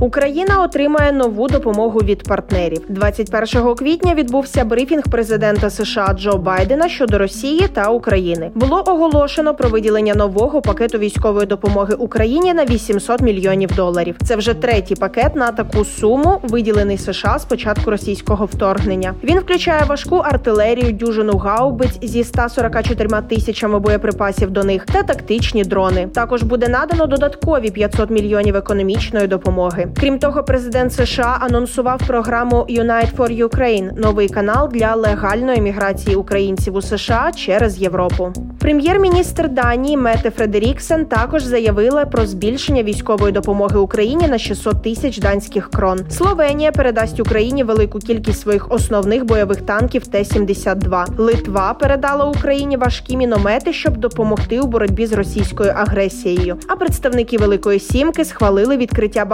Україна отримає нову допомогу від партнерів. 21 квітня відбувся брифінг президента США Джо Байдена щодо Росії та України. Було оголошено про виділення нового пакету військової допомоги Україні на 800 мільйонів доларів. Це вже третій пакет на таку суму, виділений США з початку російського вторгнення. Він включає важку артилерію, дюжину гаубиць зі 144 тисячами боєприпасів до них та тактичні дрони. Також буде надано додаткові 500 мільйонів економічної допомоги. Крім того, президент США анонсував програму Unite for Ukraine – новий канал для легальної міграції українців у США через Європу. Прем'єр-міністр Данії Мете Фредеріксен також заявила про збільшення військової допомоги Україні на 600 тисяч данських крон. Словенія передасть Україні велику кількість своїх основних бойових танків Т-72. Литва передала Україні важкі міномети, щоб допомогти у боротьбі з російською агресією. А представники Великої Сімки схвалили відкриття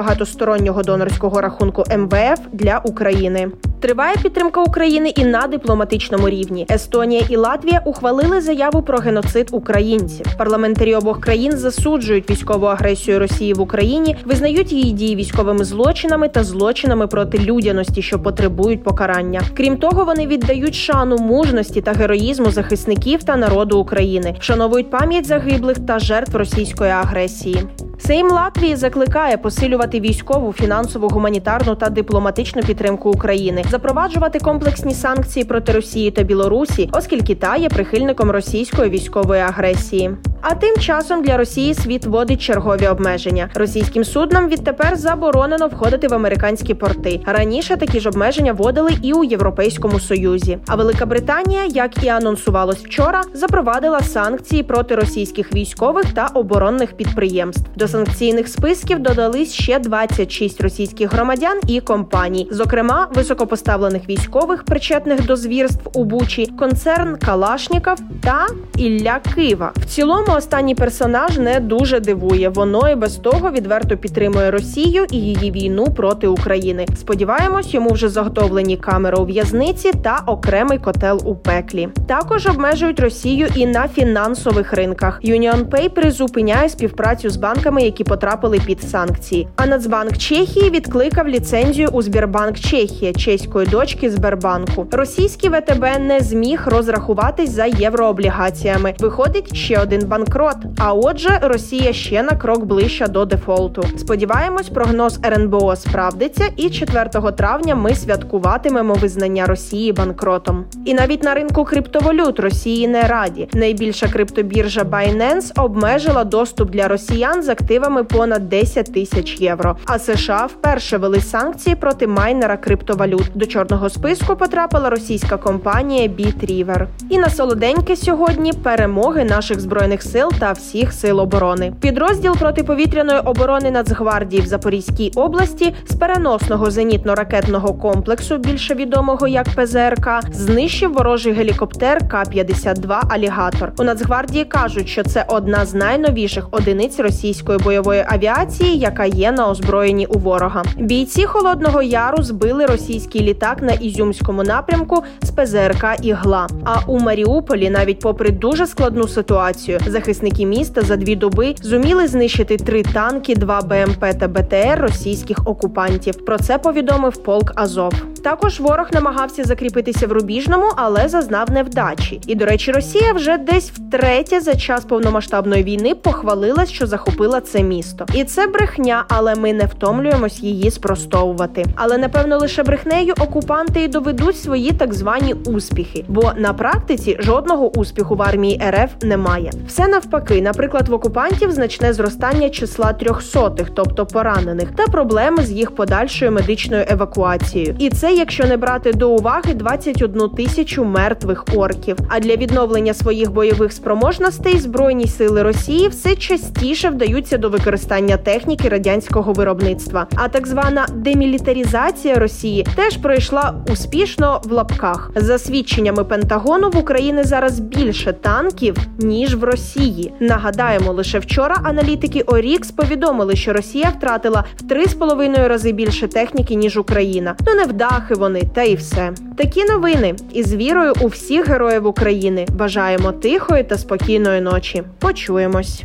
багатостороннього донорського рахунку МВФ для України. Триває підтримка України і на дипломатичному рівні. Естонія і Латвія ухвалили заяву про геноцид українців. Парламентарі обох країн засуджують військову агресію Росії в Україні, визнають її дії військовими злочинами та злочинами проти людяності, що потребують покарання. Крім того, вони віддають шану мужності та героїзму захисників та народу України, вшановують пам'ять загиблих та жертв російської агресії. Сейм Латвії закликає посилювати військову, фінансову, гуманітарну та дипломатичну підтримку України, запроваджувати комплексні санкції проти Росії та Білорусі, оскільки та є прихильником російської військової агресії. А тим часом для Росії світ вводить чергові обмеження. Російським суднам відтепер заборонено входити в американські порти. Раніше такі ж обмеження вводили і у Європейському Союзі. А Велика Британія, як і анонсувалось вчора, запровадила санкції проти російських військових та оборонних підприємств. До санкційних списків додались ще 26 російських громадян і компаній, зокрема високопоставлених військових, причетних до звірств у Бучі, концерн Калашніков та Ілля Кива. В цілому останній персонаж не дуже дивує. Воно і без того відверто підтримує Росію і її війну проти України. Сподіваємось, йому вже заготовлені камери у в'язниці та окремий котел у пеклі. Також обмежують Росію і на фінансових ринках. UnionPay призупиняє співпрацю з банками, які потрапили під санкції. А Нацбанк Чехії відкликав ліцензію у Збірбанк Чехія, чеської дочки Збербанку. Російський ВТБ не зміг розрахуватись за єврооблігаціями. Виходить ще один банкрот. А отже, Росія ще на крок ближче до дефолту. Сподіваємось, прогноз РНБО справдиться, і 4 травня ми святкуватимемо визнання Росії банкротом. І навіть на ринку криптовалют Росії не раді. Найбільша криптобіржа Binance обмежила доступ для росіян з активами понад 10 тисяч євро. А США вперше вели санкції проти майнера криптовалют. До чорного списку потрапила російська компанія BitRiver. І на солоденьке сьогодні перемоги наших збройних сил та всіх сил оборони. Підрозділ протиповітряної оборони Нацгвардії в Запорізькій області з переносного зенітно-ракетного комплексу, більше відомого як ПЗРК, знищив ворожий гелікоптер К-52 Алігатор. У Нацгвардії кажуть, що це одна з найновіших одиниць російської бойової авіації, яка є на озброєнні у ворога. Бійці Холодного Яру збили російський літак на Ізюмському напрямку з ПЗРК Ігла. А у Маріуполі, навіть попри дуже складну ситуацію, захисники міста за дві доби зуміли знищити три танки, два БМП та БТР російських окупантів. Про це повідомив полк Азов. Також ворог намагався закріпитися в Рубіжному, але зазнав невдачі. І, до речі, Росія вже десь втретє за час повномасштабної війни похвалилась, що захопила це місто. І це брехня, але ми не втомлюємось її спростовувати. Але напевно лише брехнею окупанти і доведуть свої так звані успіхи, бо на практиці жодного успіху в армії РФ немає. Все навпаки, наприклад, в окупантів значне зростання числа трьохсотих, тобто поранених, та проблеми з їх подальшою медичною евакуацією. І це якщо не брати до уваги 21 тисячу мертвих орків. А для відновлення своїх бойових спроможностей збройні сили Росії все частіше вдаються до використання техніки радянського виробництва. А так звана демілітарізація Росії теж пройшла успішно в лапках. За свідченнями Пентагону в Україні зараз більше танків ніж в Росії. Нагадаємо, лише вчора аналітики Орікс повідомили, що Росія втратила в 3,5 рази більше техніки ніж Україна. Ну не монахи вони, та і все. Такі новини із вірою у всіх героїв України. Бажаємо тихої та спокійної ночі. Почуємось.